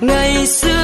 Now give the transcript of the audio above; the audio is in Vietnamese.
ngày xưa